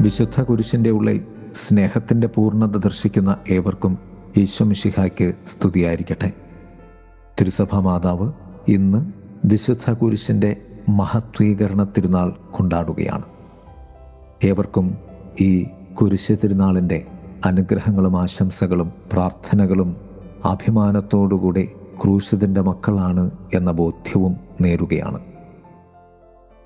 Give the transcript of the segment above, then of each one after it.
വിശുദ്ധ കുരിശിന്റെ ഉള്ളിൽ സ്നേഹത്തിന്റെ പൂർണത ദർശിക്കുന്ന ഏവർക്കും ഈശ്വമിഷിഹായ്ക്ക് സ്തുതിയായിരിക്കട്ടെ. തിരുസഭാ മാതാവ് ഇന്ന് വിശുദ്ധ കുരിശിന്റെ മഹത്വീകരണ തിരുനാൾ കൊണ്ടാടുകയാണ്. ഏവർക്കും ഈ കുരിശ് തിരുനാളിന്റെ അനുഗ്രഹങ്ങളും ആശംസകളും പ്രാർത്ഥനകളും അഭിമാനത്തോടുകൂടി ക്രൂശിതന്റെ മക്കളാണ് എന്ന ബോധ്യവും നേരുകയാണ്.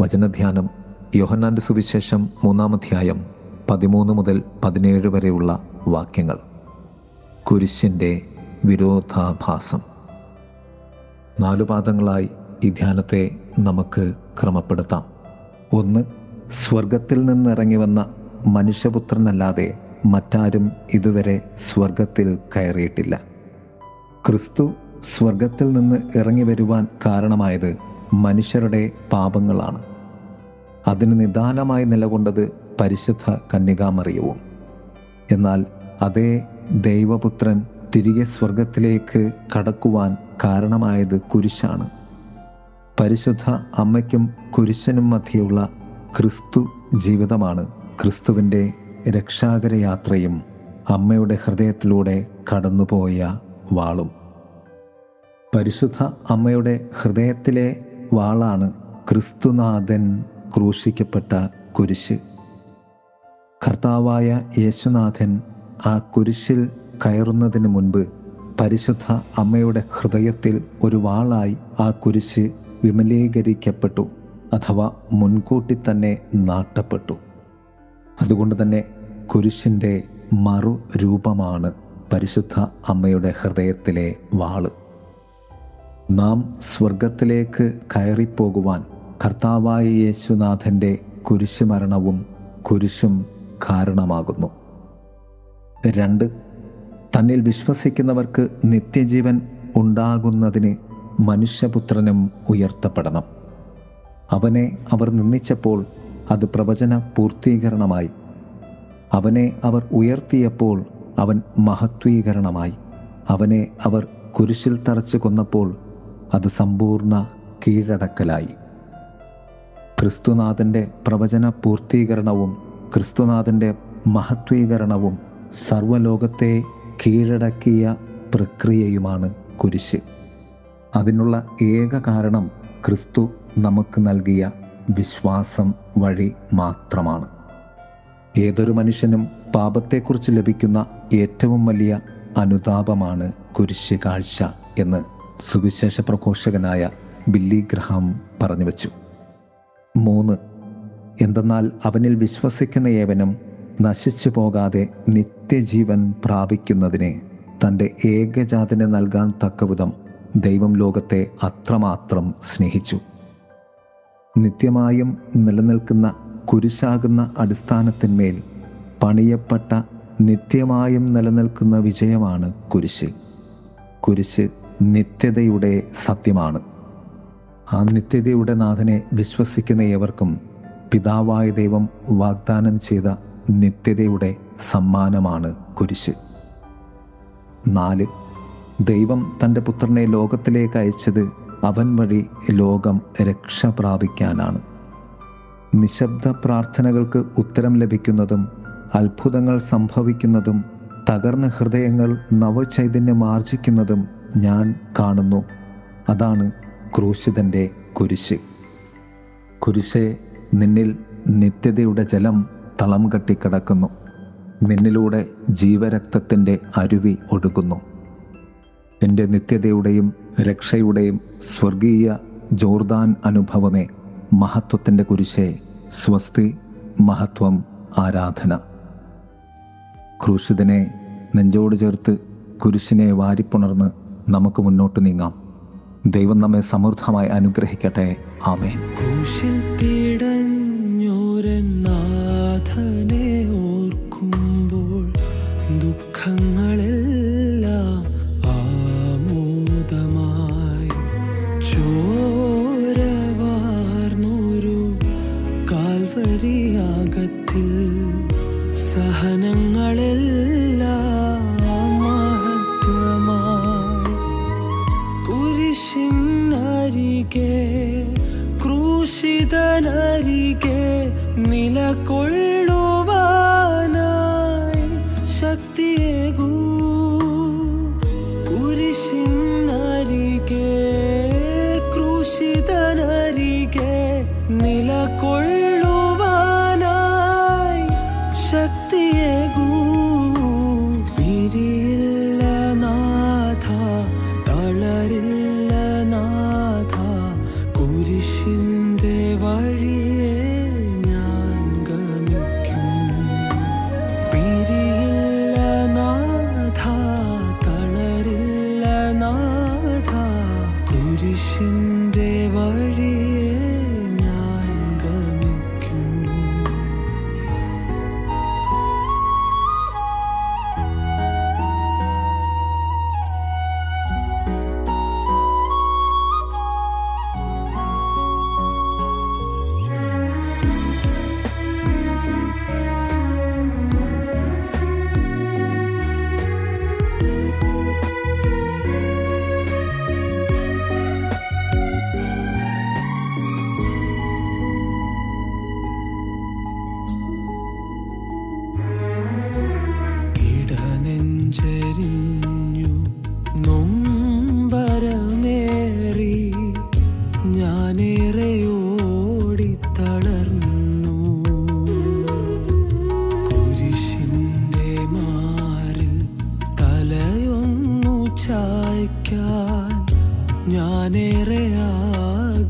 വചനധ്യാനം യോഹന്നാന്റെ സുവിശേഷം മൂന്നാമധ്യായം പതിമൂന്ന് മുതൽ പതിനേഴ് വരെയുള്ള വാക്യങ്ങൾ. കുരിശിന്റെ വിരോധാഭാസം. നാലു പാദങ്ങളായി ഈ ധ്യാനത്തെ നമുക്ക് ക്രമപ്പെടുത്താം. ഒന്ന് സ്വർഗത്തിൽ നിന്നിറങ്ങി വന്ന മനുഷ്യപുത്രനല്ലാതെ മറ്റാരും ഇതുവരെ സ്വർഗത്തിൽ കയറിയിട്ടില്ല. ക്രിസ്തു സ്വർഗത്തിൽ നിന്ന് ഇറങ്ങി വരുവാൻ കാരണമായത് മനുഷ്യരുടെ പാപങ്ങളാണ്. അതിന് നിദാനമായി നിലകൊണ്ടത് പരിശുദ്ധ കന്യകാമറിയവും. എന്നാൽ അതേ ദൈവപുത്രൻ തിരികെ സ്വർഗത്തിലേക്ക് കടക്കുവാൻ കാരണമായത് കുരിശാണ്. പരിശുദ്ധ അമ്മയ്ക്കും കുരിശനും മധ്യയുള്ള ക്രിസ്തു ജീവിതമാണ് ക്രിസ്തുവിന്റെ രക്ഷാകര യാത്രയും അമ്മയുടെ ഹൃദയത്തിലൂടെ കടന്നുപോയ വാളും. പരിശുദ്ധ അമ്മയുടെ ഹൃദയത്തിലെ വാളാണ് ക്രിസ്തുനാഥൻ ക്രൂശിക്കപ്പെട്ട കുരിശ്. കർത്താവായ യേശുനാഥൻ ആ കുരിശിൽ കയറുന്നതിന് മുൻപ് പരിശുദ്ധ അമ്മയുടെ ഹൃദയത്തിൽ ഒരു വാളായി ആ കുരിശ് വിമലീകരിക്കപ്പെട്ടു അഥവാ മുൻകൂട്ടി തന്നെ നാട്ടപ്പെട്ടു. അതുകൊണ്ട് തന്നെ കുരിശിന്റെ മറു രൂപമാണ് പരിശുദ്ധ അമ്മയുടെ ഹൃദയത്തിലെ വാൾ. നാം സ്വർഗത്തിലേക്ക് കയറിപ്പോകുവാൻ കർത്താവായ യേശുനാഥന്റെ കുരിശുമരണവും കുരിശും കാരണമാകുന്നു. രണ്ട് തന്നിൽ വിശ്വസിക്കുന്നവർക്ക് നിത്യജീവൻ ഉണ്ടാകുന്നതിന് മനുഷ്യപുത്രനും ഉയർത്തപ്പെടണം. അവനെ അവർ നിന്ദിച്ചപ്പോൾ അത് പ്രവചന പൂർത്തീകരണമായി. അവനെ അവർ ഉയർത്തിയപ്പോൾ അവൻ മഹത്വീകരണമായി. അവനെ അവർ കുരിശിൽ തറച്ചു കൊന്നപ്പോൾ അത് സമ്പൂർണ കീഴടക്കലായി. ക്രിസ്തുനാഥന്റെ പ്രവചന പൂർത്തീകരണവും ക്രിസ്തുനാഥന്റെ മഹത്വീകരണവും സർവലോകത്തെ കീഴടക്കിയ പ്രക്രിയയുമാണ് കുരിശ്. അതിനുള്ള ഏക കാരണം ക്രിസ്തു നമുക്ക് നൽകിയ വിശ്വാസം വഴി മാത്രമാണ്. ഏതൊരു മനുഷ്യനും പാപത്തെക്കുറിച്ച് ലഭിക്കുന്ന ഏറ്റവും വലിയ അനുതാപമാണ് കുരിശ് കാഴ്ച എന്ന് സുവിശേഷ പ്രഘോഷകനായ ബില്ലി ഗ്രഹാം പറഞ്ഞു വച്ചു. മൂന്ന്. എന്തെന്നാൽ അവനിൽ വിശ്വസിക്കുന്ന ഏവനും നശിച്ചു പോകാതെ നിത്യജീവൻ പ്രാപിക്കുന്നതിനെ തന്റെ ഏകജാതനെ നൽകാൻ തക്കവിധം ദൈവം ലോകത്തെ അത്രമാത്രം സ്നേഹിച്ചു. നിത്യമായും നിലനിൽക്കുന്ന കുരിശാകുന്ന അടിസ്ഥാനത്തിന്മേൽ പണിയപ്പെട്ട നിത്യമായും നിലനിൽക്കുന്ന വിജയമാണ് കുരിശ്. കുരിശ് നിത്യതയുടെ സത്യമാണ്. ആ നിത്യതയുടെ നാഥനെ വിശ്വസിക്കുന്ന ഏവർക്കും പിതാവായ ദൈവം വാഗ്ദാനം ചെയ്ത നിത്യതയുടെ സമ്മാനമാണ് കുരിശ്. നാല് ദൈവം തന്റെ പുത്രനെ ലോകത്തിലേക്ക് അയച്ചത് അവൻ വഴി ലോകം രക്ഷ പ്രാപിക്കാനാണ്. നിശബ്ദ പ്രാർത്ഥനകൾക്ക് ഉത്തരം ലഭിക്കുന്നതും അത്ഭുതങ്ങൾ സംഭവിക്കുന്നതും തകർന്ന ഹൃദയങ്ങൾ നവചൈതന്യം ആർജിക്കുന്നതും ഞാൻ കാണുന്നു. അതാണ് ക്രൂശിതന്റെ കുരിശ്. കുരിശെ നിന്നിൽ നിത്യതയുടെ ജലം തളം കെട്ടിക്കിടക്കുന്നു നിന്നിലൂടെ ജീവരക്തത്തിന്റെ അരുവി ഒഴുകുന്നു. എന്റെ നിത്യതയുടെയും രക്ഷയുടെയും സ്വർഗീയ ജോർദാൻ അനുഭവമേ മഹത്വത്തിന്റെ കുരിശെ സ്വസ്തി മഹത്വം ആരാധന. ക്രൂശിതനെ നെഞ്ചോട് ചേർത്ത് കുരിശിനെ വാരിപ്പുണർന്ന് നമുക്ക് മുന്നോട്ട് നീങ്ങാം. ദൈവം നമ്മെ സമൃദ്ധമായി അനുഗ്രഹിക്കട്ടെ. ആമേൻ. ആമോദമായി കാൽവരിയാകത്തിൽ സഹനങ്ങളെല്ലാം ಜನರಿಗೆ ನಿಲಕೊಳ್ಳುವ ಶಕ್ತಿಯೇಗೂ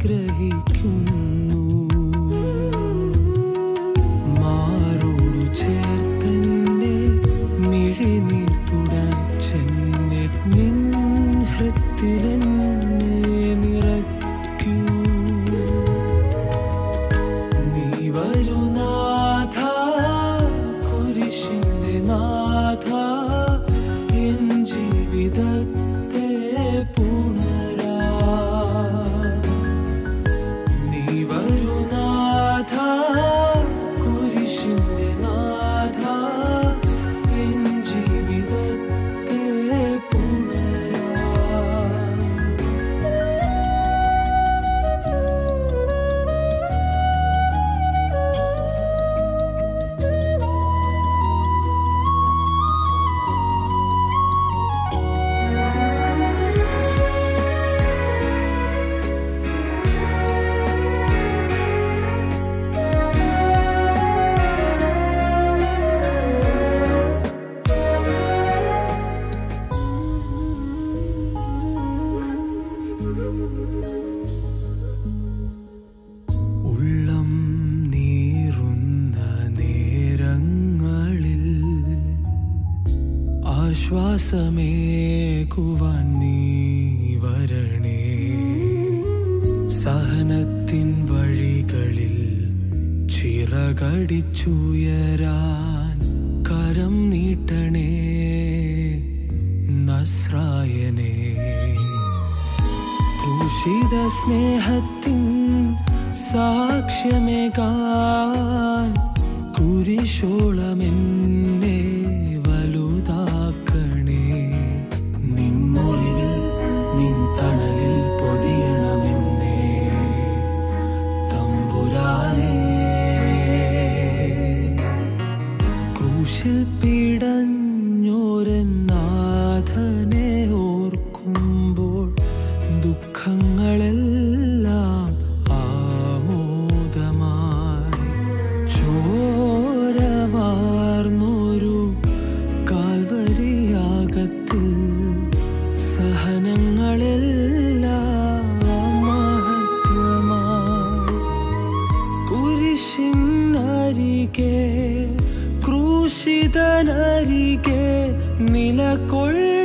ആഗ്രഹിക്കുന്നു. മാറോടു ചേർത്തൻ സമേകുവാൻ നീ വരണേ. സഹനത്തിൻ വഴികളിൽ ചിറകടിച്ചുയരാൻ കരം നീട്ടണേ. നസ്രായനേ ഭൂഷിത സ്നേഹത്തിൻ സാക്ഷ്യമേകാൻ കുരിശോളമെന്ന് ದುಃಖಿತನರಿಗೆ ನಿಲಕೊಳ್ಳ